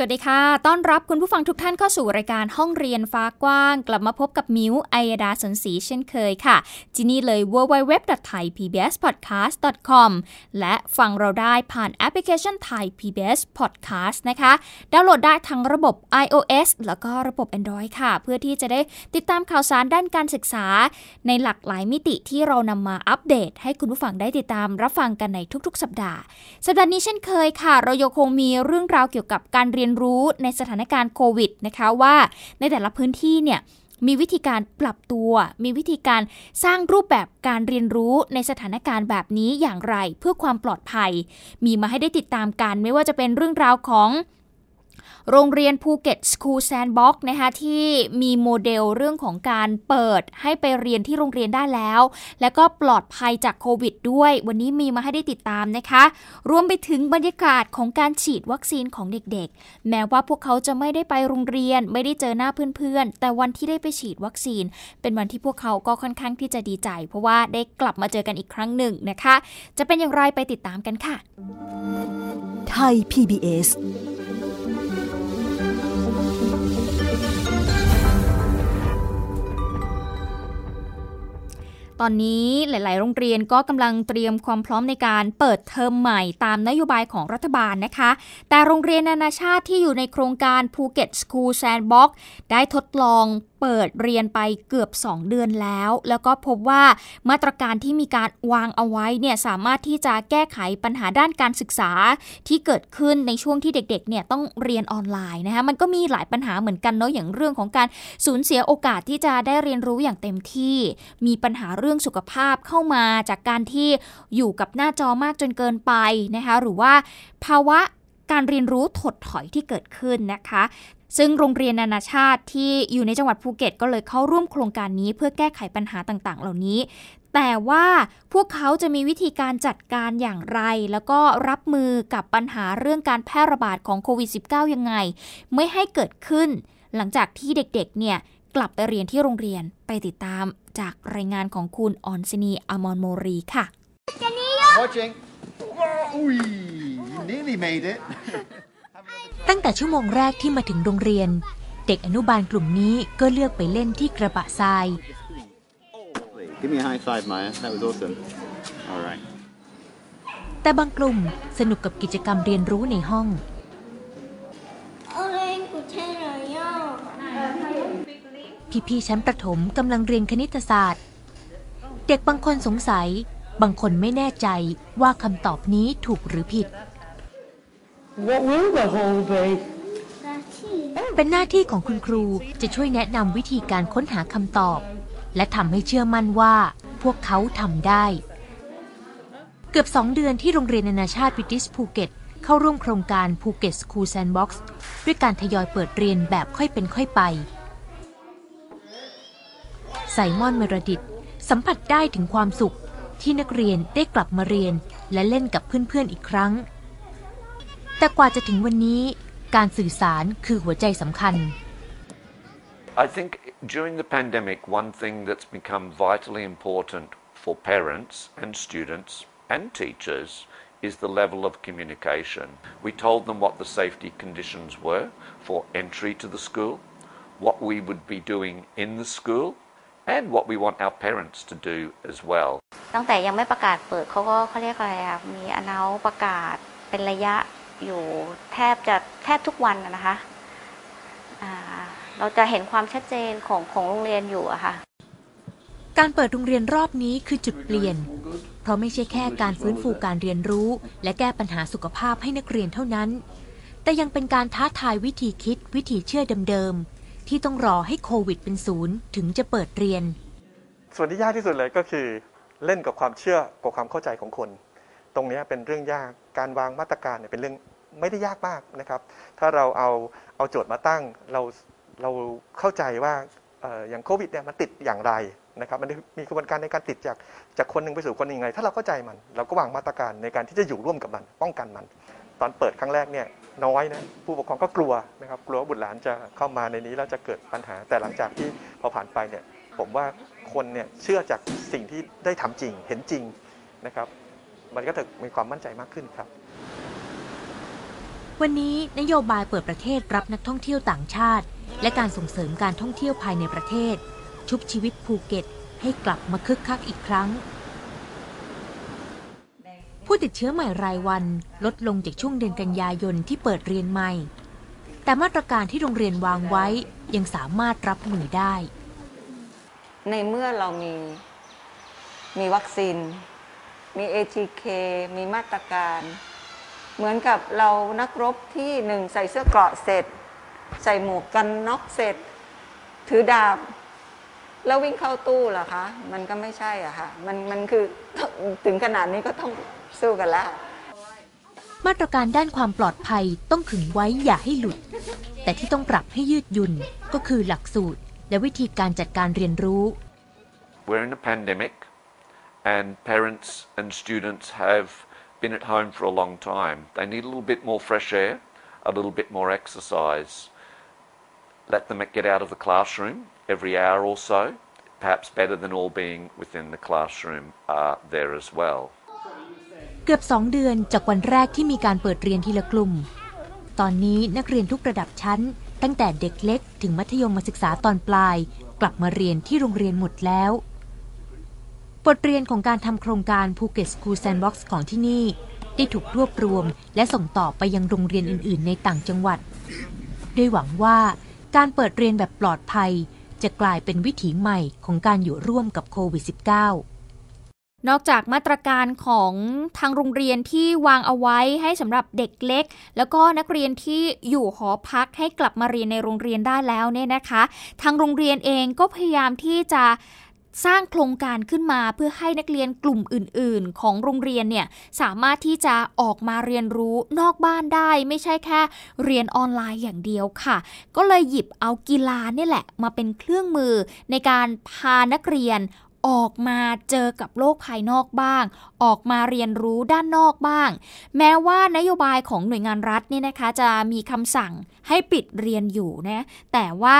สวัสดีค่ะ ต้อนรับคุณผู้ฟังทุกท่านเข้าสู่รายการห้องเรียนฟ้ากว้าง กลับมาพบกับมิวไอยดาสนศรีเช่นเคยค่ะ ที่นี่เลย www.thaipbspodcast.com และฟังเราได้ผ่านแอปพลิเคชัน Thai PBS Podcast นะคะ ดาวน์โหลดได้ทั้งระบบ iOS แล้วก็ระบบ Android ค่ะ เพื่อที่จะได้ติดตามข่าวสารด้านการศึกษา ในหลากหลายมิติที่เรานำมาอัปเดต ให้คุณผู้ฟังได้ติดตามรับฟังกันในทุกๆ สัปดาห์ สัปดาห์นี้เช่นเคยค่ะ เรายังคงมีเรื่องราวเกี่ยวกับการเรียนรู้ในสถานการณ์โควิดนะคะว่าในแต่ละพื้นที่เนี่ยมีวิธีการปรับตัว มีวิธีการสร้างรูปแบบการเรียนรู้ในสถานการณ์แบบนี้อย่างไรเพื่อความปลอดภัย มีมาให้ได้ติดตามกัน ไม่ว่าจะเป็นเรื่องราวของ โรงเรียนภูเก็ต School Sandbox นะคะที่มีโมเดลเรื่องของการเปิดให้ไปเรียนที่โรงเรียนได้แล้ว แล้วก็ปลอดภัยจากโควิดด้วย วันนี้มีมาให้ได้ติดตามนะคะ รวมไปถึงบรรยากาศของการฉีดวัคซีนของเด็กๆ แม้ว่าพวกเขาจะไม่ได้ไปโรงเรียน ไม่ได้เจอหน้าเพื่อนๆ แต่วันที่ได้ไปฉีดวัคซีน เป็นวันที่พวกเขาก็ค่อนข้างที่จะดีใจ เพราะว่าได้กลับมาเจอกันอีกครั้งหนึ่งนะคะ จะเป็นอย่างไรไปติดตามกันค่ะ ไทย PBS ตอนนี้หลาย ๆ โรงเรียนก็กำลังเตรียมความพร้อมในการเปิดเทอมใหม่ตามนโยบายของรัฐบาลนะคะ แต่โรงเรียนนานาชาติที่อยู่ในโครงการภูเก็ต School Sandbox ได้ทดลองเปิดเรียนไปเกือบ 2 เดือนแล้ว แล้วก็พบว่ามาตรการที่มีการวางเอาไว้เนี่ยสามารถที่จะแก้ไขปัญหาด้านการศึกษาที่เกิดขึ้นในช่วงที่เด็กๆเนี่ยต้องเรียนออนไลน์นะคะมันก็มีหลายปัญหาเหมือนกันเนาะอย่างเรื่องของการสูญเสียโอกาสที่จะได้เรียนรู้อย่างเต็มที่ มีปัญหาเรื่องสุขภาพเข้ามาจากการที่อยู่กับหน้าจอมากจนเกินไปนะคะหรือว่าภาวะการเรียนรู้ถดถอยที่เกิดขึ้นนะคะ ซึ่งโรงเรียนนานาชาติที่อยู่ในจังหวัดภูเก็ต ก็เลยเข้าร่วมโครงการนี้เพื่อแก้ไขปัญหาต่างๆ เหล่านี้ แต่ว่าพวกเขาจะมีวิธีการจัดการอย่างไร แล้วก็รับมือกับปัญหาเรื่องการแพร่ระบาดของโควิด -19 ยังไง ไม่ให้เกิดขึ้น หลังจากที่เด็กๆ เนี่ยกลับไปเรียนที่โรงเรียนไปติดตามจากรายงานของคุณออนซินีอมอนโมรีค่ะ Watching. Ooh, you nearly made it. ตั้งแต่ชั่วโมงแรกที่มาถึงโรงเรียน เด็กอนุบาลกลุ่มนี้ก็เลือกไปเล่นที่กระบะทราย Give me a high five, Maya. That was awesome. All right. แต่บางกลุ่มสนุกกับกิจกรรมเรียนรู้ในห้อง พี่ๆชั้นประถมกำลังเรียนคณิตศาสตร์ เด็กบางคนสงสัย บางคนไม่แน่ใจว่าคำตอบนี้ถูกหรือผิด What will the whole be? เป็นหน้าที่ของคุณครูจะช่วยแนะนำวิธีการค้นหาคำตอบ และทำให้เชื่อมั่นว่าพวกเขาทำได้ เกือบสองเดือนที่โรงเรียนนานาชาติบริติชภูเก็ตเข้าร่วมโครงการภูเก็ต School Sandboxด้วยการทยอยเปิดเรียนแบบค่อยเป็นค่อยไปไซมอนเมรดิตสัมผัสได้ถึงความสุขที่นักเรียนได้กลับมาเรียน และเล่นกับเพื่อนๆอีกครั้ง แต่กว่าจะถึงวันนี้การสื่อสารคือหัวใจสำคัญ I think during the pandemic, one thing that's become vitally important for parents and students and teachers is the level of communication. We told them what the safety conditions were for entry to the school, what we would be doing in the school, and what we want our parents to do as well. ตั้งแต่ยังไม่ประกาศเปิดเขาก็เขาเรียกอะไรอะมีอนาประกาศเป็นระยะ อยู่แทบจะแทบทุกวันอะนะคะอ่าเราจะเห็นความชัดเจนของของโรงเรียนอยู่อะค่ะ การเปิดโรงเรียนรอบนี้คือจุดเปลี่ยน เพราะไม่ใช่แค่การฟื้นฟูการเรียนรู้ และแก้ปัญหาสุขภาพให้นักเรียนเท่านั้น แต่ยังเป็นการท้าทายวิธีคิดวิธีเชื่อเดิมๆที่ต้องรอให้โควิดเป็นศูนย์ถึงจะเปิดเรียน ส่วนที่ยากที่สุดเลยก็คือ เล่นกับความเชื่อกับความเข้าใจของคน ตรงเนี้ยเป็นเรื่องยากการวางมาตรการเนี่ยเป็นเรื่อง ไม่ได้ยากมากนะครับ ถ้าเราเอาเอาโจทย์มาตั้งเราเราเข้าใจว่าออย่างโควิดเนี่ยมันติดอย่างไรนะครับมันมีกระบวนการในการติดจากจากคนหนึ่งไปสู่คนหนึ่งยังไง ถ้าเราเข้าใจมัน เราก็วางมาตรการในการที่จะอยู่ร่วมกับมัน ป้องกันมัน ตอนเปิดครั้งแรกเนี่ยน้อยนะผู้ปกครองก็กลัวนะครับกลัวว่าบุตรหลานจะเข้ามาในนี้แล้วจะเกิดปัญหา แต่หลังจากที่พอผ่านไปเนี่ยผมว่าคนเนี่ยเชื่อจากสิ่งที่ได้ทำจริงเห็นจริงนะครับ มันก็จะมีความมั่นใจมากขึ้นครับ วันนี้นโยบายเปิดประเทศรับนักท่องเที่ยวต่างชาติ และการส่งเสริมการท่องเที่ยวภายในประเทศ ชุบชีวิตภูเก็ตให้กลับมาคึกคักอีกครั้ง ผู้ติดเชื้อใหม่รายวันลดลงจากช่วงเดือนกันยายนที่เปิดเรียนใหม่ แต่มาตรการที่โรงเรียนวางไว้ยังสามารถรับมือได้ ในเมื่อเรามีมีวัคซีน มี ATK มีมาตรการ เหมือนกับเรานักรบที่หนึ่งใส่เสื้อเกราะเสร็จ ใส่หมวกกันน็อกเสร็จ ถือดาบ แล้ววิ่งเข้าตู้เหรอคะ มันก็ไม่ใช่อะค่ะมันมันคือถึงขนาดนี้ก็ต้องสู้กันแล้วมาตรการด้านความปลอดภัยต้องขึงไว้อย่าให้หลุด แต่ที่ต้องปรับให้ยืดหยุ่นก็คือหลักสูตร และวิธีการจัดการเรียนรู้ We're in a pandemic, and parents and students have been at home for a long time. They need a little bit more fresh air, a little bit more exercise. Let them get out of the classroom every hour or so, perhaps better than all being within the classroom uh, there as well. เกือบสองเดือนจากวันแรกที่มีการเปิดเรียนทีละกลุ่ม ตอนนี้นักเรียนทุกระดับชั้น ตั้งแต่เด็กเล็กถึงมัธยมศึกษาตอนปลาย กลับมาเรียนที่โรงเรียนหมดแล้ว บทเรียนของการทำโครงการภูเก็ต School Sandbox ของที่นี่ ได้ถูกรวบรวม และส่งต่อไปยังโรงเรียนอื่น ๆ ในต่างจังหวัด ด้วยหวังว่าการเปิดเรียนแบบปลอดภัย จะกลายเป็นวิถีใหม่ของการอยู่ร่วมกับโควิด -19 นอกจากมาตรการของทางโรงเรียนที่วางเอาไว้ให้สำหรับเด็กเล็ก แล้วก็นักเรียนที่อยู่หอพักให้กลับมาเรียนในโรงเรียนได้แล้วเนี่ยนะคะ ทางโรงเรียนเองก็พยายามที่จะ สร้างโครงการขึ้นมาเพื่อให้นักเรียนกลุ่มอื่น ๆ ของโรงเรียนเนี่ยสามารถที่จะออกมาเรียนรู้นอกบ้านได้ ไม่ใช่แค่ เรียนออนไลน์อย่างเดียวค่ะ ก็เลยหยิบเอากีฬาเนี่ยแหละ มาเป็นเครื่องมือในการพานักเรียนออกมาเจอกับโลกภายนอกบ้าง ออกมาเรียนรู้ด้านนอกบ้าง แม้ว่านโยบายของหน่วยงานรัฐเนี่ยนะคะ จะมีคำสั่งให้ปิดเรียนอยู่นะแต่ว่า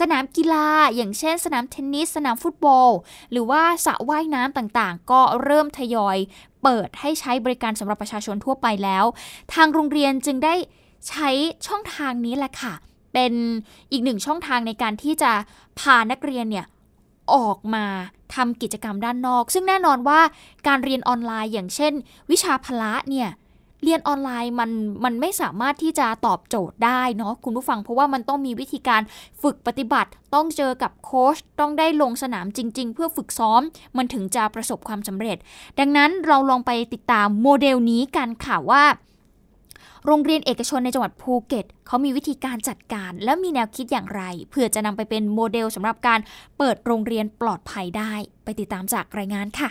สนามกีฬาอย่างเช่น สนามเทนนิส สนามฟุตบอล หรือว่าสระว่ายน้ำต่างๆ ก็เริ่มทยอยเปิดให้ใช้บริการสำหรับประชาชนทั่วไปแล้ว ทางโรงเรียนจึงได้ใช้ช่องทางนี้แหละค่ะ เป็นอีกหนึ่งช่องทางในการที่จะพานักเรียนเนี่ยออกมาทำกิจกรรมด้านนอก ซึ่งแน่นอนว่าการเรียนออนไลน์อย่างเช่น วิชาพละเนี่ย เรียนออนไลน์มันมันไม่สามารถที่จะตอบโจทย์ได้เนาะคุณผู้ฟัง เพราะว่ามันต้องมีวิธีการฝึกปฏิบัติ ต้องเจอกับโค้ชต้องได้ลงสนามจริง ๆ เพื่อฝึกซ้อมมันถึงจะประสบความสำเร็จ ดังนั้นเราลองไปติดตามโมเดลนี้กันค่ะว่าโรงเรียนเอกชนในจังหวัดภูเก็ตเขามีวิธีการจัดการ และมีแนวคิดอย่างไร เพื่อจะนำไปเป็นโมเดลสำหรับการเปิดโรงเรียนปลอดภัยได้ ไปติดตามจากรายงานค่ะ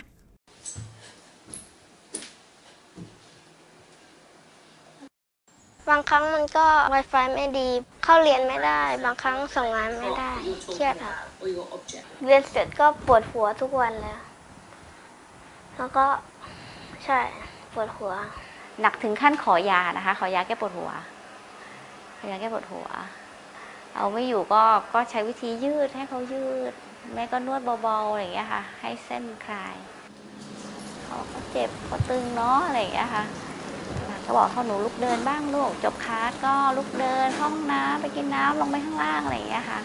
บางครั้งมันก็ Wi-Fi ไม่ดี เข้าเรียนไม่ได้ บางครั้งส่งงานไม่ได้ เครียดครับเรียนเสร็จก็ปวดหัวทุกวันแล้ว แล้วก็ใช่ปวดหัว หนักถึงขั้นขอยานะคะ ขอยาแก้ปวดหัว ขอยาแก้ปวดหัว เอาไม่อยู่ก็ก็ใช้วิธียืดให้เขายืด แม่ก็นวดเบาๆอะไรอย่างเงี้ยค่ะ ให้เส้นคลายเขาเขาเจ็บเขาตึงเนาะอะไรอย่างเงี้ยค่ะ ก็บอกเขาหนูลุกเดินบ้างลูกจบคลาสก็ลุกเดินห้องน้ำไปกินน้ำลงไปข้างล่างอะไรอย่างเงี้ยค่ะ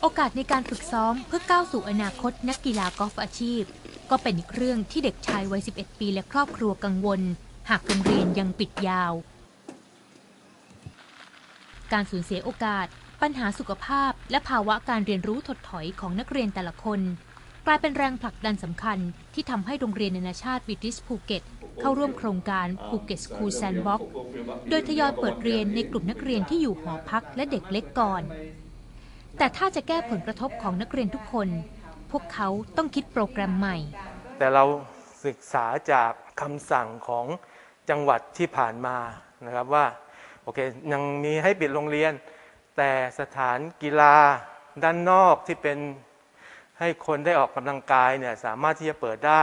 โอกาสในการฝึกซ้อมเพื่อก้าวสู่อนาคตนักกีฬากอล์ฟอาชีพ ก็เป็นอีกเรื่องที่เด็กชายวัย 11 ปีและครอบครัวกังวล หากโรงเรียนยังปิดยาว การสูญเสียโอกาส ปัญหาสุขภาพ และภาวะการเรียนรู้ถดถอยของนักเรียนแต่ละคน กลายเป็นแรงผลักดันสำคัญที่ทำให้โรงเรียนนานาชาติบริติชภูเก็ตเข้าร่วมโครงการภูเก็ต School Sandboxโดยทยอยเปิดเรียนในกลุ่มนักเรียนที่อยู่หอพักและเด็กเล็กก่อน แต่ถ้าจะแก้ผลกระทบของนักเรียนทุกคน พวกเขาต้องคิดโปรแกรมใหม่ แต่เราศึกษาจากคำสั่งของจังหวัดที่ผ่านมานะครับว่าโอเคยังมีให้ปิดโรงเรียน แต่สถานกีฬาด้านนอกที่เป็น ให้คนได้ออกกำลังกายเนี่ยสามารถที่จะเปิดได้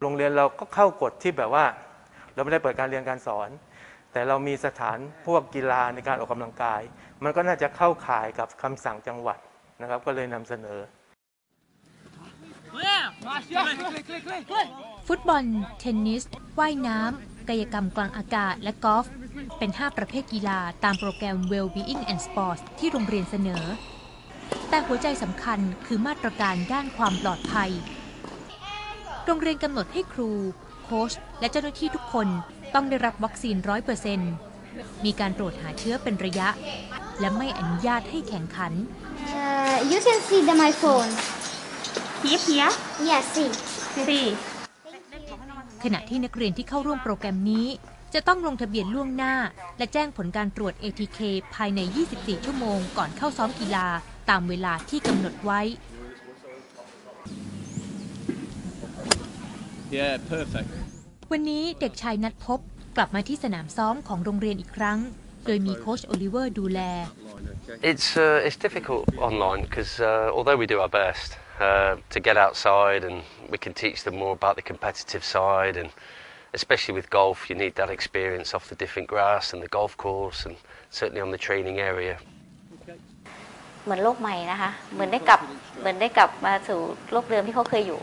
โรงเรียนเราก็เข้ากฎที่แบบว่า เราไม่ได้เปิดการเรียนการสอน แต่เรามีสถานพวกกีฬาในการออกกำลังกาย มันก็น่าจะเข้าข่ายกับคำสั่งจังหวัดนะครับ ก็เลยนำเสนอ ฟุตบอล เทนนิส ว่ายน้ำกายกรรมกลางอากาศและกอล์ฟเป็น 5 ประเภทกีฬาตามโปรแกรม Well-being and Sports ที่โรงเรียนเสนอ แต่หัวใจสำคัญคือมาตรการด้านความปลอดภัย โรงเรียนกำหนดให้ครู โค้ชและเจ้าหน้าที่ทุกคนต้องได้รับวัคซีน100%มีการตรวจหาเชื้อเป็นระยะ และไม่อนุญาตให้แข่งขัน Uh, you can see the, my phone. Here here Yes, see. see ขณะที่นักเรียนที่เข้าร่วมโปรแกรมนี้ จะต้องลงทะเบียนล่วงหน้า และแจ้งผลการตรวจ ATK ภายใน 24 ชั่วโมงก่อนเข้าซ้อมกีฬา ตามเวลาที่กำหนดไว้ Yeah, perfect. วันนี้เด็กชายนัดพบกลับมาที่สนามซ้อมของโรงเรียนอีกครั้ง โดยมีโค้ชโอลิเวอร์ดูแล It's uh, it's difficult online because uh, although we do our best uh, to get outside and we can teach them more about the competitive side and especially with golf you need that experience off the different grass and the golf course and certainly on the training area. เหมือนโลกใหม่นะคะ เหมือนได้กลับเหมือนได้กลับมาสู่โลกเดิมที่เขาเคยอยู่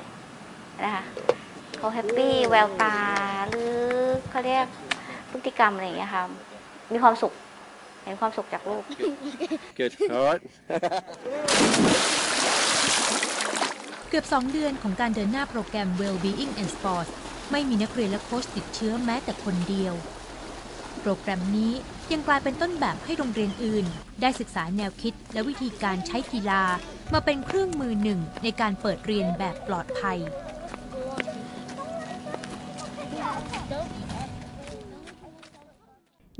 นะคะเขา happy แววตาหรือเขาเรียกพฤติกรรมอะไรอย่างเงี้ยค่ะมีความสุขเห็นความสุขจากลูก Good. All right. เกือบ 2 เดือนของการเดินหน้าโปรแกรม Well-being and Sports ไม่มีนักเรียนและโค้ชติดเชื้อแม้แต่คนเดียว โปรแกรมนี้ยังกลายเป็นต้นแบบให้โรงเรียนอื่น ได้ศึกษาแนวคิดและวิธีการใช้กีฬา มาเป็นเครื่องมือหนึ่งในการเปิดเรียนแบบปลอดภัย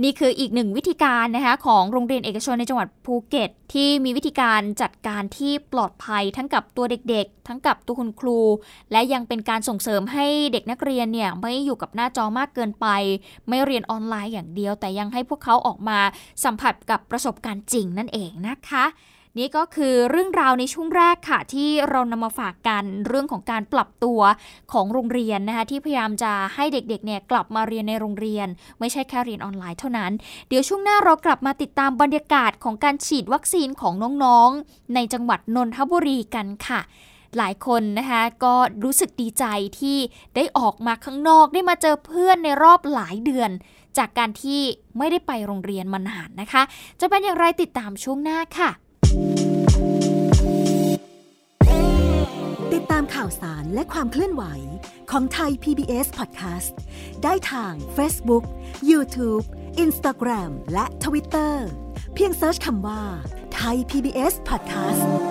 นี่คืออีกหนึ่งวิธีการนะคะของโรงเรียนเอกชนในจังหวัดภูเก็ต ที่มีวิธีการจัดการที่ปลอดภัยทั้งกับตัวเด็กๆ ทั้งกับตัวคุณครู และยังเป็นการส่งเสริมให้เด็กนักเรียนเนี่ยไม่อยู่กับหน้าจอมากเกินไป ไม่เรียนออนไลน์อย่างเดียว แต่ยังให้พวกเขาออกมาสัมผัสกับประสบการณ์จริงนั่นเองนะคะ นี่ก็คือเรื่องราวในช่วงแรกค่ะ ที่เรานำมาฝากกันเรื่องของการปรับตัวของโรงเรียนนะคะที่พยายามจะให้เด็กๆเนี่ยกลับมาเรียนในโรงเรียน ไม่ใช่แค่เรียนออนไลน์เท่านั้น เดี๋ยวช่วงหน้าเรากลับมาติดตามบรรยากาศของการฉีดวัคซีนของน้องๆ ในจังหวัดนนทบุรีกันค่ะ หลายคนนะคะก็รู้สึกดีใจที่ได้ออกมาข้างนอกได้มาเจอเพื่อนในรอบหลายเดือน จากการที่ไม่ได้ไปโรงเรียนมานานนะคะ จะเป็นอย่างไรติดตามช่วงหน้าค่ะ ติดตามข่าวสารและความเคลื่อนไหวของไทย PBS Podcast ได้ทาง Facebook, YouTube, Instagram และ Twitter เพียงเซิร์ชคำว่าไทย PBS Podcast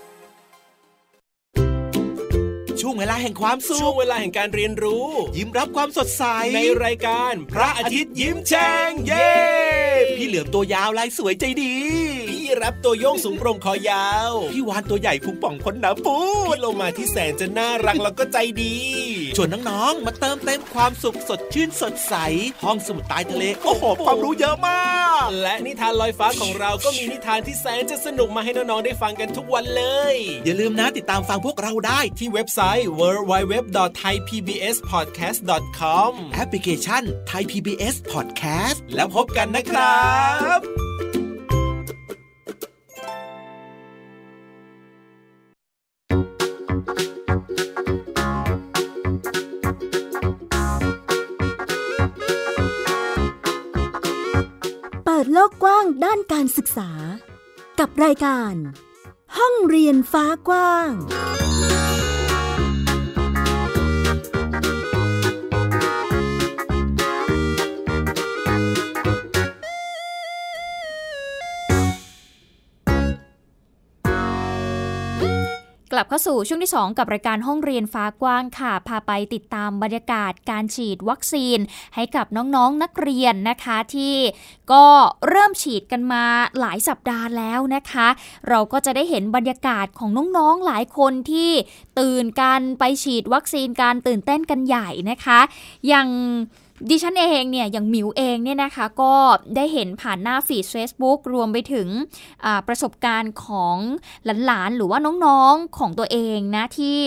ช่วงเวลาแห่งความสุขช่วงเวลาแห่งการเรียนรู้ ยิ้มรับความสดใส ในรายการ พระอาทิตย์ยิ้มแฉ่งเย้พี่เหลือมตัวยาวลายสวยใจดี พี่รับตัวโยงสูงโปร่งคอยาว พี่วานตัวใหญ่พุงป่องพ้นหนาปูพี่โลมาที่แสนจะน่ารักแล้วก็ใจดีชวนน้องๆมาเติมเต็มความสุขสดชื่นสดใส ห้องสมุดใต้ทะเลโอ้โหความรู้เยอะมาก และนิทานลอยฟ้าของเราก็มีนิทานที่แสนจะสนุกมาให้น้องๆได้ฟังกันทุกวันเลย อย่าลืมนะติดตามฟังพวกเราได้ที่เว็บไซต์ www.thaipbspodcast.com แอปพลิเคชัน Thai PBS Podcast แล้วพบกันนะครับเปิดโลกกว้างด้านการศึกษา กับรายการ ห้องเรียนฟ้ากว้าง กลับเข้าสู่ช่วงที่ 2 กับรายการห้องเรียนฟ้ากว้างค่ะ พาไปติดตามบรรยากาศการฉีดวัคซีน ให้กับน้องๆนนักเรียนนะคะที่ก็เริ่มฉีดกันมาหลายสัปดาห์แล้วนะคะ เราก็จะได้เห็นบรรยากาศของน้องๆหลายคนที่ตื่นกันไปฉีดวัคซีนการตื่นเต้นกันใหญ่นะคะ อย่าง ดิฉันเองเนี่ยอย่างหมิวเองเนี่ยนะคะก็ได้เห็นผ่านหน้าฟีด Facebook รวมไปถึงประสบการณ์ของหลานๆ หรือว่าน้องๆของตัวเองนะที่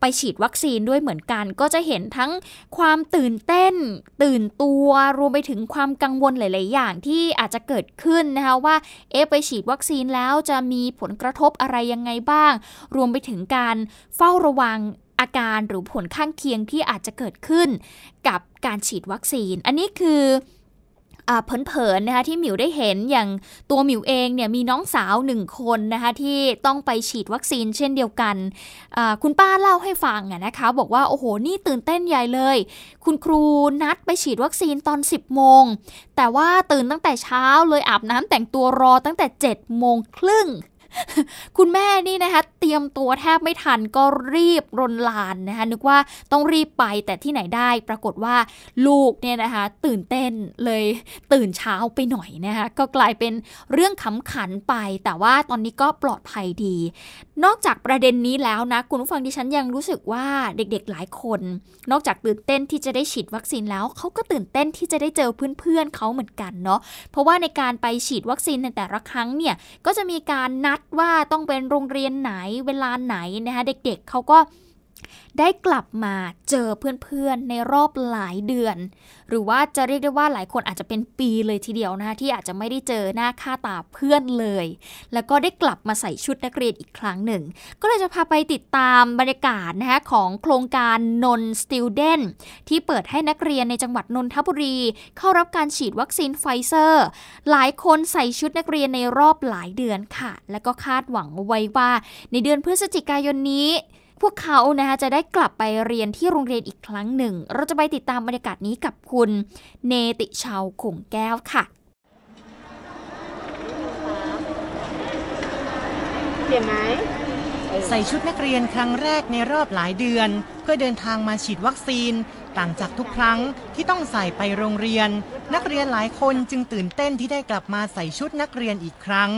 ไปฉีดวัคซีนด้วยเหมือนกัน ก็จะเห็นทั้งความตื่นเต้น ตื่นตัวรวมไปถึงความกังวลหลาย ๆ อย่างที่อาจจะเกิดขึ้นนะคะว่าเอ๊ไปฉีดวัคซีนแล้วจะมีผลกระทบอะไรยังไงบ้าง รวมไปถึงการเฝ้าระวัง อาการหรือผลข้างเคียงที่อาจจะเกิดขึ้นกับการฉีดวัคซีน อันนี้คือเผินๆนะคะที่หมิวได้เห็นอย่างตัวหมิวเองเนี่ยมีน้องสาวหนึ่งคนนะคะที่ต้องไปฉีดวัคซีนเช่นเดียวกัน คุณป้าเล่าให้ฟังนะคะบอกว่าโอ้โหนี่ตื่นเต้นใหญ่เลย คุณครูนัดไปฉีดวัคซีนตอน 10 โมง แต่ว่าตื่นตั้งแต่เช้าเลยอาบน้ำแต่งตัวรอตั้งแต่ 7 โมงครึ่ง คุณแม่นี่นะคะเตรียมตัวแทบไม่ทันก็รีบรนลานนะคะนึกว่าต้องรีบไปแต่ที่ไหนได้ปรากฏว่าลูกเนี่ยนะคะตื่นเต้นเลยตื่นเช้าไปหน่อยนะคะก็กลายเป็นเรื่องขำขันไป แต่ว่าตอนนี้ก็ปลอดภัยดี นอกจากประเด็นนี้แล้วนะคุณผู้ฟังดิฉันยังรู้สึกว่าเด็กๆหลายคน นอกจากตื่นเต้นที่จะได้ฉีดวัคซีนแล้วเขาก็ตื่นเต้นที่จะได้เจอเพื่อนๆเขาเหมือนกันเนาะเพราะว่าในการไปฉีดวัคซีนในแต่ละครั้งเนี่ยก็จะมีการนัดว่าต้องเป็นโรงเรียนไหนเวลาไหนนะคะเด็กๆเขาก็ ได้กลับมาเจอเพื่อนๆในรอบหลายเดือน หรือว่าจะเรียกได้ว่าหลายคนอาจจะเป็นปีเลยทีเดียวนะที่อาจจะไม่ได้เจอหน้าค่าตาเพื่อนเลย แล้วก็ได้กลับมาใส่ชุดนักเรียนอีกครั้งหนึ่ง ก็เลยจะพาไปติดตามบรรยากาศนะคะของโครงการนนสติลเดนที่เปิดให้นักเรียนในจังหวัดนนทบุรี เข้ารับการฉีดวัคซีนไฟเซอร์ หลายคนใส่ชุดนักเรียนในรอบหลายเดือนค่ะ และก็คาดหวังไว้ว่า ในเดือนพฤศจิกายนนี้ พวกเขานะคะจะได้กลับไปเรียนที่โรงเรียนอีกครั้งหนึ่ง เราจะไปติดตามบรรยากาศนี้กับคุณเนติชาวขงแก้วค่ะเปลี่ยนไหมใส่ชุดนักเรียนครั้งแรกในรอบหลายเดือน เพื่อเดินทางมาฉีดวัคซีน ต่างจากทุกครั้งที่ต้องใส่ไปโรงเรียน นักเรียนหลายคนจึงตื่นเต้นที่ได้กลับมาใส่ชุดนักเรียนอีกครั้ง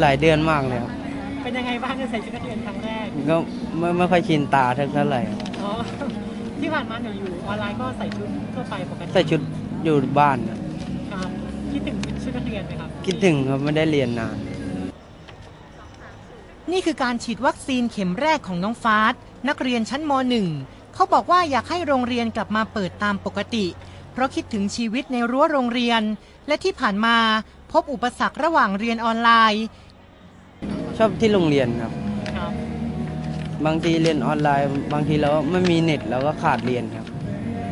หลายเดือนมากเลยครับ เป็นยังไงบ้างใส่ชุดนักเรียนครั้งแรกก็ไม่ไม่ค่อยชินตาเท่าไหร่ อ๋อที่ผ่านมาเนี่ยอยู่ออนไลน์ก็ใส่ชุดทั่วไปปกติใส่ชุดอยู่บ้านครับคิดถึงชุดนักเรียนไหมครับคิดถึงครับไม่ได้เรียนนาน นี่คือการฉีดวัคซีนเข็มแรกของน้องฟาสนักเรียนชั้นม .1 เขาบอกว่าอยากให้โรงเรียนกลับมาเปิดตามปกติ เพราะคิดถึงชีวิตในรั้วโรงเรียน และที่ผ่านมาพบอุปสรรคระหว่างเรียนออนไลน์ ชอบที่โรงเรียนครับ บางทีเรียนออนไลน์ บางทีเราไม่มีเน็ตเราก็ขาดเรียนครับ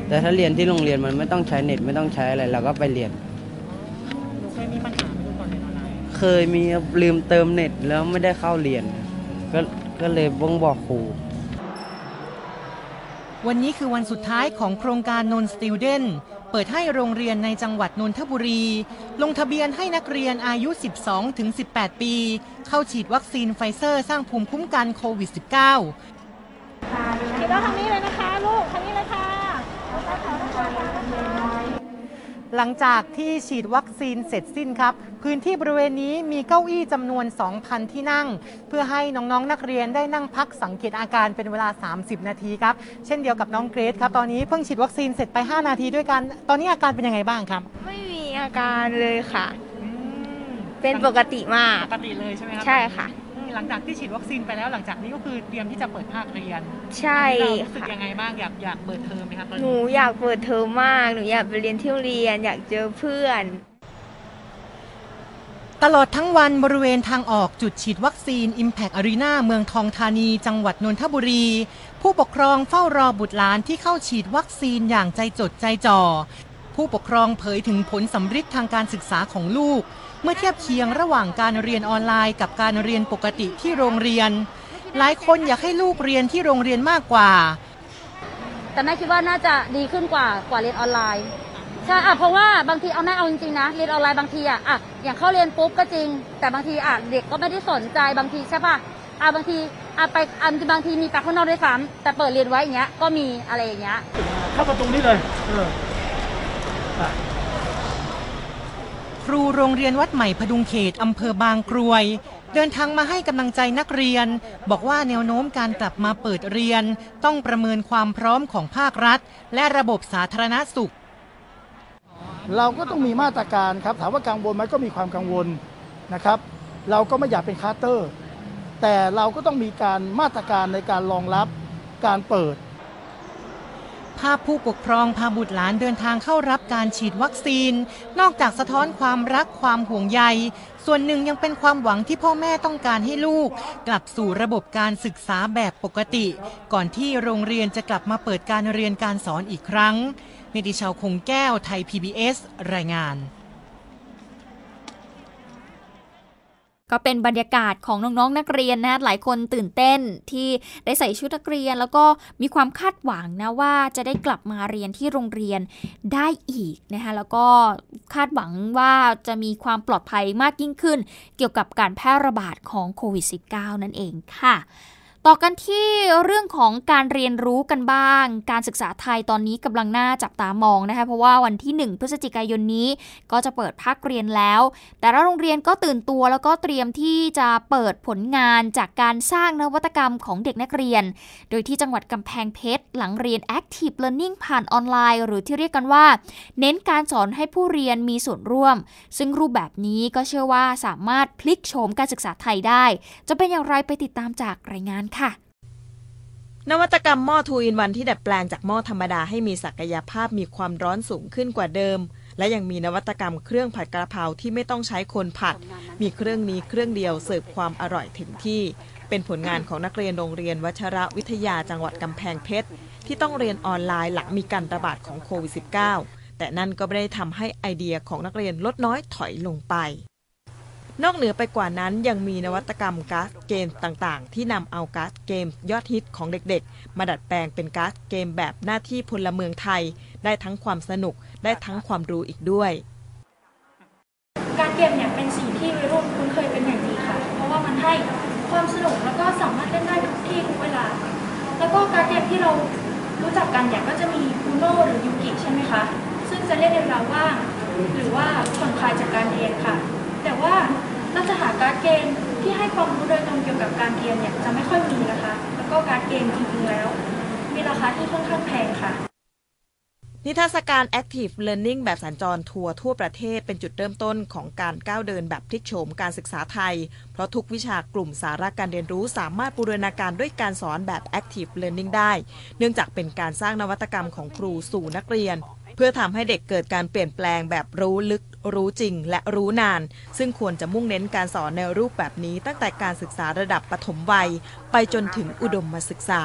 แต่ถ้าเรียนที่โรงเรียนมันไม่ต้องใช้เน็ตไม่ต้องใช้อะไรเราก็ไปเรียนเคยมีปัญหาไหมตอนเรียนออนไลน์เคยมีลืมเติมเน็ตแล้วไม่ได้เข้าเรียนก็ก็เลยบ้องบอกครู วันนี้คือวันสุดท้ายของโครงการนนสติล เปิดให้โรงเรียนในจังหวัดนนทบุรี ลงทะเบียนให้นักเรียนอายุ 12-18 ปี เข้าฉีดวัคซีนไฟเซอร์สร้างภูมิคุ้มกันโควิด -19 ฉีดแล้วทางนี้เลยนะคะลูกทางนี้เลยค่ะ หลังจากที่ฉีดวัคซีนเสร็จสิ้นครับ พื้นที่บริเวณนี้มีเก้าอี้จำนวน 2,000 ที่นั่ง เพื่อให้น้องๆนักเรียนได้นั่งพักสังเกตอาการเป็นเวลา 30 นาทีครับ เช่นเดียวกับน้องเกรซครับตอนนี้เพิ่งฉีดวัคซีนเสร็จไป 5 นาทีด้วยกัน ตอนนี้อาการเป็นยังไงบ้างครับ ไม่มีอาการเลยค่ะ เป็นปกติมาก ปกติเลยใช่ไหมครับใช่ค่ะ หลังจากที่ฉีดวัคซีนไปแล้วหลังจากนี้ก็คือเตรียมที่จะเปิดภาคเรียนใช่ค่ะรู้สึกยังไงบ้างอยากอยากเปิดเทอมไหมครับหนูอยากเปิดเทอมมาก หนูอยากไปเรียนที่เรียน อยากเจอเพื่อน ตลอดทั้งวันบริเวณทางออกจุดฉีดวัคซีน Impact Arena เมืองทองธานี จังหวัดนนทบุรี ผู้ปกครองเฝ้ารอบุตรหลานที่เข้าฉีดวัคซีนอย่างใจจดใจจ่อ ผู้ปกครองเผยถึงผลสำฤทธิ์ทางการศึกษาของลูก เมื่อเทียบเคียงระหว่างการเรียนออนไลน์ กับการเรียนปกติที่โรงเรียน หลายคนอยากให้ลูกเรียนที่โรงเรียนมากกว่า แต่แม่คิดว่าน่าจะดีขึ้นกว่ากว่าเรียนออนไลน์ใช่อะเพราะว่าบางทีเอาแม่เอาจริงๆนะเรียนออนไลน์บางทีอะอะอย่างเข้าเรียนปุ๊บก็จริง แต่บางทีอะเด็กก็ไม่ได้สนใจบางทีใช่ป่ะอ่าบางทีอ่าไปอ่าบางทีมีไปข้างนอกด้วยซ้ำแต่เปิดเรียนไว้อย่างเงี้ยก็มีอะไรอย่างเงี้ยเข้ามาตรงนี้เลยเออ ครูโรงเรียนวัดใหม่พดุงเขตอำเภอบางกรวย เดินทางมาให้กำลังใจนักเรียน บอกว่าแนวโน้มการกลับมาเปิดเรียน ต้องประเมินความพร้อมของภาครัฐ และระบบสาธารณสุข เราก็ต้องมีมาตรการครับ ถามว่ากังวลไหมก็มีความกังวลนะครับ เราก็ไม่อยากเป็นคลัสเตอร์ แต่เราก็ต้องมีการมาตรการในการรองรับการเปิด ภาพผู้ปกครองพาบุตรหลานเดินทางเข้ารับการฉีดวัคซีน นอกจากสะท้อนความรักความห่วงใย ส่วนหนึ่งยังเป็นความหวังที่พ่อแม่ต้องการให้ลูก กลับสู่ระบบการศึกษาแบบปกติ ก่อนที่โรงเรียนจะกลับมาเปิดการเรียนการสอนอีกครั้งเนติชาวคงแก้วไทย PBS รายงาน ก็เป็นบรรยากาศของน้องๆนักเรียนนะหลายคนตื่นเต้นที่ได้ใส่ชุดนักเรียน แล้วก็มีความคาดหวังนะว่าจะได้กลับมาเรียนที่โรงเรียนได้อีกนะคะแล้วก็คาดหวังว่าจะมีความปลอดภัยมากยิ่งขึ้น เกี่ยวกับการแพร่ระบาดของโควิด -19 นั่นเองค่ะ ต่อกันที่เรื่องของการเรียนรู้กันบ้าง การศึกษาไทยตอนนี้กำลังน่าจับตามองนะคะ เพราะว่าวันที่ 1 พฤศจิกายนนี้ ก็จะเปิดภาคเรียนแล้ว แต่ละโรงเรียนก็ตื่นตัวแล้วก็เตรียมที่จะเปิดผลงานจากการสร้างนวัตกรรมของเด็กนักเรียน โดยที่จังหวัดกำแพงเพชรหลังเรียน Active Learning ผ่านออนไลน์ หรือที่เรียกกันว่า เน้นการสอนให้ผู้เรียนมีส่วนร่วม ซึ่งรูปแบบนี้ก็เชื่อว่าสามารถพลิกโฉมการศึกษาไทยได้ จะเป็นอย่างไรไปติดตามจากรายงานค่ะ นวัตกรรมหม้อทูอินวันที่ดัดแปลงจากหม้อธรรมดาให้มีศักยภาพมีความร้อนสูงขึ้นกว่าเดิม และยังมีนวัตกรรมเครื่องผัดกระเพราที่ไม่ต้องใช้คนผัด มีเครื่องนี้เครื่องเดียวเสิร์ฟความอร่อยถึงที่ เป็นผลงานของนักเรียนโรงเรียนวัชระวิทยาจังหวัดกำแพงเพชรที่ต้องเรียนออนไลน์หลังมีการระบาดของโควิด -19 แต่นั่นก็ไม่ได้ทำให้ไอเดียของนักเรียนลดน้อยถอยลงไป นอกเหนือไปกว่านั้นยังมีนวัตกรรมการ์ดเกมต่างๆ ที่นำเอาการ์ดเกมยอดฮิตของเด็กๆ มาดัดแปลงเป็นการ์ดเกมแบบหน้าที่พลเมืองไทย ได้ทั้งความสนุกได้ทั้งความรู้อีกด้วย การ์ดเกมเนี่ยเป็นสิ่งที่วัยรุ่นคุ้นเคยเป็นอย่างดีค่ะ เพราะว่ามันให้ความสนุกแล้วก็สามารถเล่นได้ทุกที่ทุกเวลา แล้วก็การ์ดเกมที่เรารู้จักกันเนี่ยก็จะมีอูโนหรือยูกิใช่ไหมคะซึ่งจะเล่นในเวลาว่างหรือว่าผ่อนคลายจากการเรียนค่ะ แต่ว่า เราจะหาการ์ดเกมที่ให้ความรู้โดยตรงเกี่ยวกับการเรียนเนี่ยจะไม่ค่อยมีนะคะ แล้วก็การ์ดเกมจริงๆแล้ว มีราคาที่ค่อนข้างแพงค่ะ นิทรรศการ Active Learning แบบสัญจรทัวร์ทั่วประเทศเป็นจุดเริ่มต้นของการก้าวเดินแบบพลิกโฉมการศึกษาไทย เพราะทุกวิชากลุ่มสาระการเรียนรู้สามารถบูรณาการด้วยการสอนแบบ Active Learning ได้ เนื่องจากเป็นการสร้างนวัตกรรมของครูสู่นักเรียน พื่อทำให้เด็กเกิดการเปลี่ยนแปลงแบบรู้ลึกรู้จริงและรู้นาน ซึ่งควรจะมุ่งเน้นการสอนในรูปแบบนี้ ตั้งแต่การศึกษาระดับปฐมวัย ไปจนถึงอุดมศึกษา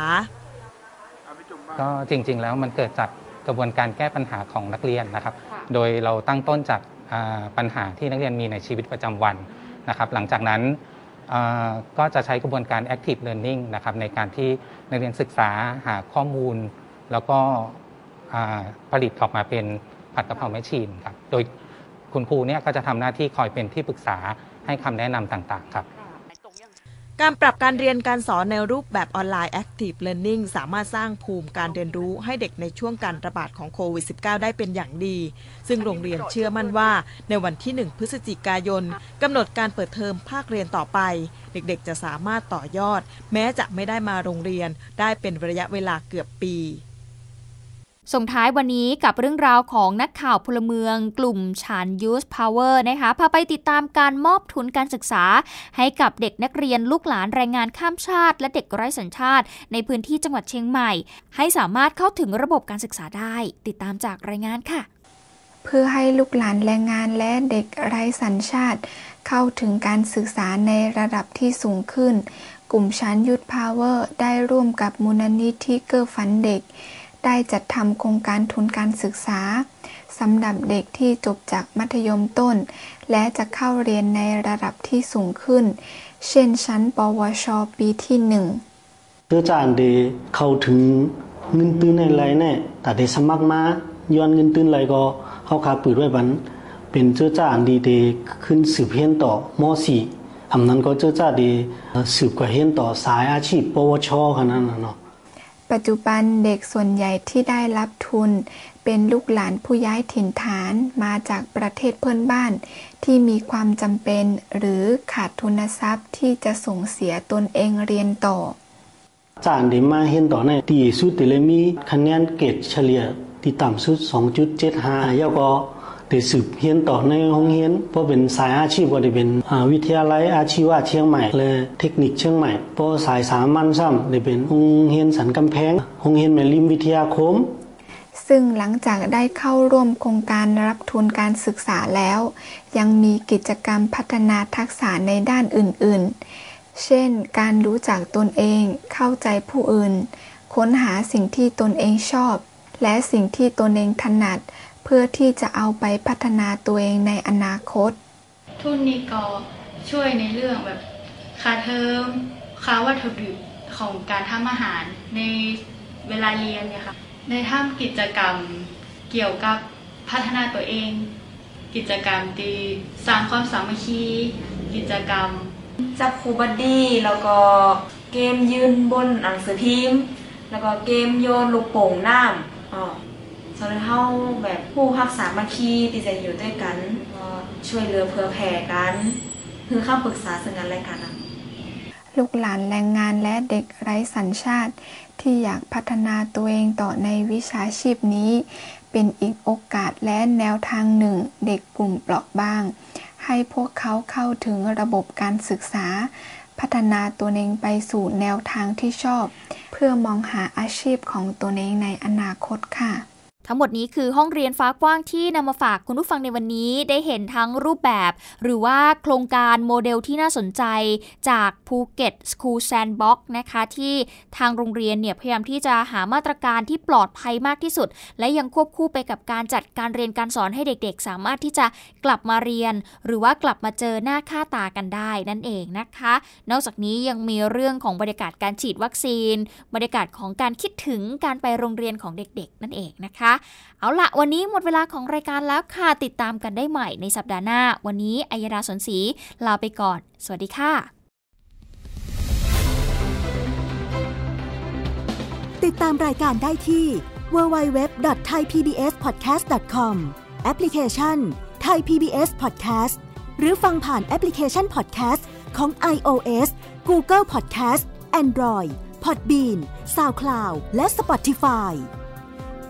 ก็จริง ๆ แล้วมันเกิดจากกระบวนการแก้ปัญหาของนักเรียนนะครับ โดยเราตั้งต้นจากปัญหาที่นักเรียนมีในชีวิตประจำวันนะครับ หลังจากนั้นก็จะใช้กระบวนการ active learning นะครับในการที่นักเรียนศึกษาหาข้อมูล แล้วก็ ผลิตออกมาเป็นผัดกะเพราแมชชีนครับ โดยคุณครูเนี่ยก็จะทำหน้าที่คอยเป็นที่ปรึกษาให้คำแนะนำต่างๆ ครับการปรับการเรียนการสอนในรูปแบบออนไลน์ Active Learning สามารถสร้างภูมิการเรียนรู้ให้เด็กในช่วงการระบาดของโควิด -19 ได้เป็นอย่างดี ซึ่งโรงเรียนเชื่อมั่นว่า ในวันที่ 1 พฤศจิกายนกำหนดการเปิดเทอมภาคเรียนต่อไป เด็กๆ จะสามารถต่อยอด แม้จะไม่ได้มาโรงเรียนได้เป็นระยะเวลาเกือบปี ส่งท้ายวันนี้กับเรื่องราวของนักข่าวพลเมือง กลุ่มชานยูสพาวเวอร์นะคะพาไปติดตามการมอบทุนการศึกษา ให้กับเด็กนักเรียนลูกหลานแรงงานข้ามชาติ และเด็กไร้สัญชาติ ในพื้นที่จังหวัดเชียงใหม่ ให้สามารถเข้าถึงระบบการศึกษาได้ ติดตามจากรายงานค่ะ เพื่อให้ลูกหลานแรงงานและเด็กไร้สัญชาติ เข้าถึงการศึกษาในระดับที่สูงขึ้น กลุ่ม Shan Youth Power ได้ร่วมกับมูลนิธิเพื่อฝันเด็ก ได้จัดทำโครงการทุนการศึกษาสำหรับเด็กที่จบจากมัธยมต้น และจะเข้าเรียนในระดับที่สูงขึ้น เช่นชั้น ปวช ปีที่หนึ่งเื่อจานเดเข้าถึงเงินตื้นในไรแน่แต่เดสมัครมาย้อนเงินตื้นไรก็เข้าคาปืดไว้บัน เป็นเจ้าจ้างดีเดขึ้นสืบเพียนต่อม .4 เฮอำนั้นก็จะจะดีสืบกว่าเห็นต่อสายอาชีพ ปวชขนาดนั้นเนาะ ปัจจุบันเด็กส่วนใหญ่ที่ได้รับทุน เป็นลูกหลานผู้ย้ายถิ่นฐานมาจากประเทศเพื่อนบ้าน ที่มีความจำเป็น หรือขาดทุนทรัพย์ที่จะส่งเสียตนเองเรียนต่อจานดีมาเห็นต่อในตีสุดแต่เลยมีคะแนนเกรดเฉลี่ยที่ต่ำสุด 2.75แล้วก็ ได้สืบเรียนต่อในห้องเรียนเพราะเป็นสายอาชีพก็ได้เป็นวิทยาลัยอาชีวะเชียงใหม่และเทคนิคเชียงใหม่เพราะสายสามัญซ้ำได้เป็นห้องเรียนสันกำแพงห้องเรียนแม่ริมวิทยาคมซึ่งหลังจากได้เข้าร่วมโครงการรับทุนการศึกษาแล้ว ยังมีกิจกรรมพัฒนาทักษะในด้านอื่นๆ เช่น การรู้จักตนเอง เข้าใจผู้อื่น ค้นหาสิ่งที่ตนเองชอบ และสิ่งที่ตนเองถนัด เพื่อที่จะเอาไปพัฒนาตัวเองในอนาคต ทุนนี้ก็ช่วยในเรื่องแบบค่าเทอมค่าวัตถุดิบของการทำอาหารในเวลาเรียนเนี่ยค่ะได้ทำกิจกรรมเกี่ยวกับพัฒนาตัวเอง กิจกรรมตีสร้างความสามัคคีกิจกรรมจับคูบัดดี้แล้วก็เกมยืนบนหนังสือพิมพ์ แล้วก็เกมโยนลูกโป่งน้ำอ๋อ สอนให้เฮาแบบผู้รักษามาคีที่จอยู่ด้วยกันช่วยเหลือเพื่อแผ่กัน คือข้าปรึกษาซึ่งกันและกันลูกหลานแรงงานและเด็กไร้สัญชาติ ที่อยากพัฒนาตัวเองต่อในวิชาชีพนี้ เป็นอีกโอกาสและแนวทางหนึ่งเด็กกลุ่มเปราะบาง ให้พวกเขาเข้าถึงระบบการศึกษา พัฒนาตัวเองไปสู่แนวทางที่ชอบ เพื่อมองหาอาชีพของตัวเองในอนาคตค่ะ ทั้งหมดนี้คือห้องเรียนฟ้ากว้างที่นำมาฝากคุณผู้ฟังในวันนี้ได้เห็นทั้งรูปแบบ หรือว่าโครงการโมเดลที่น่าสนใจจากภูเก็ต School Sandbox นะคะ ที่ทางโรงเรียนเนี่ยพยายามที่จะหามาตรการที่ปลอดภัยมากที่สุด และยังควบคู่ไปกับการจัดการเรียนการสอนให้เด็กๆ สามารถที่จะกลับมาเรียน หรือว่ากลับมาเจอหน้าค่าตากันได้นั่นเองนะคะ นอกจากนี้ยังมีเรื่องของบรรยากาศการฉีดวัคซีนบรรยากาศของการคิดถึงการไปโรงเรียนของเด็ก ๆ นั่นเองนะคะเอาละวันนี้หมดเวลาของรายการแล้วค่ะ ติดตามกันได้ใหม่ในสัปดาห์หน้า วันนี้อัยดาสนศรีลาไปก่อน สวัสดีค่ะ ติดตามรายการได้ที่ www.thaipbspodcast.com แอปพลิเคชัน Thai PBS Podcast หรือฟังผ่านแอปพลิเคชัน Podcast ของ iOS Google Podcast Android Podbean SoundCloud และ Spotify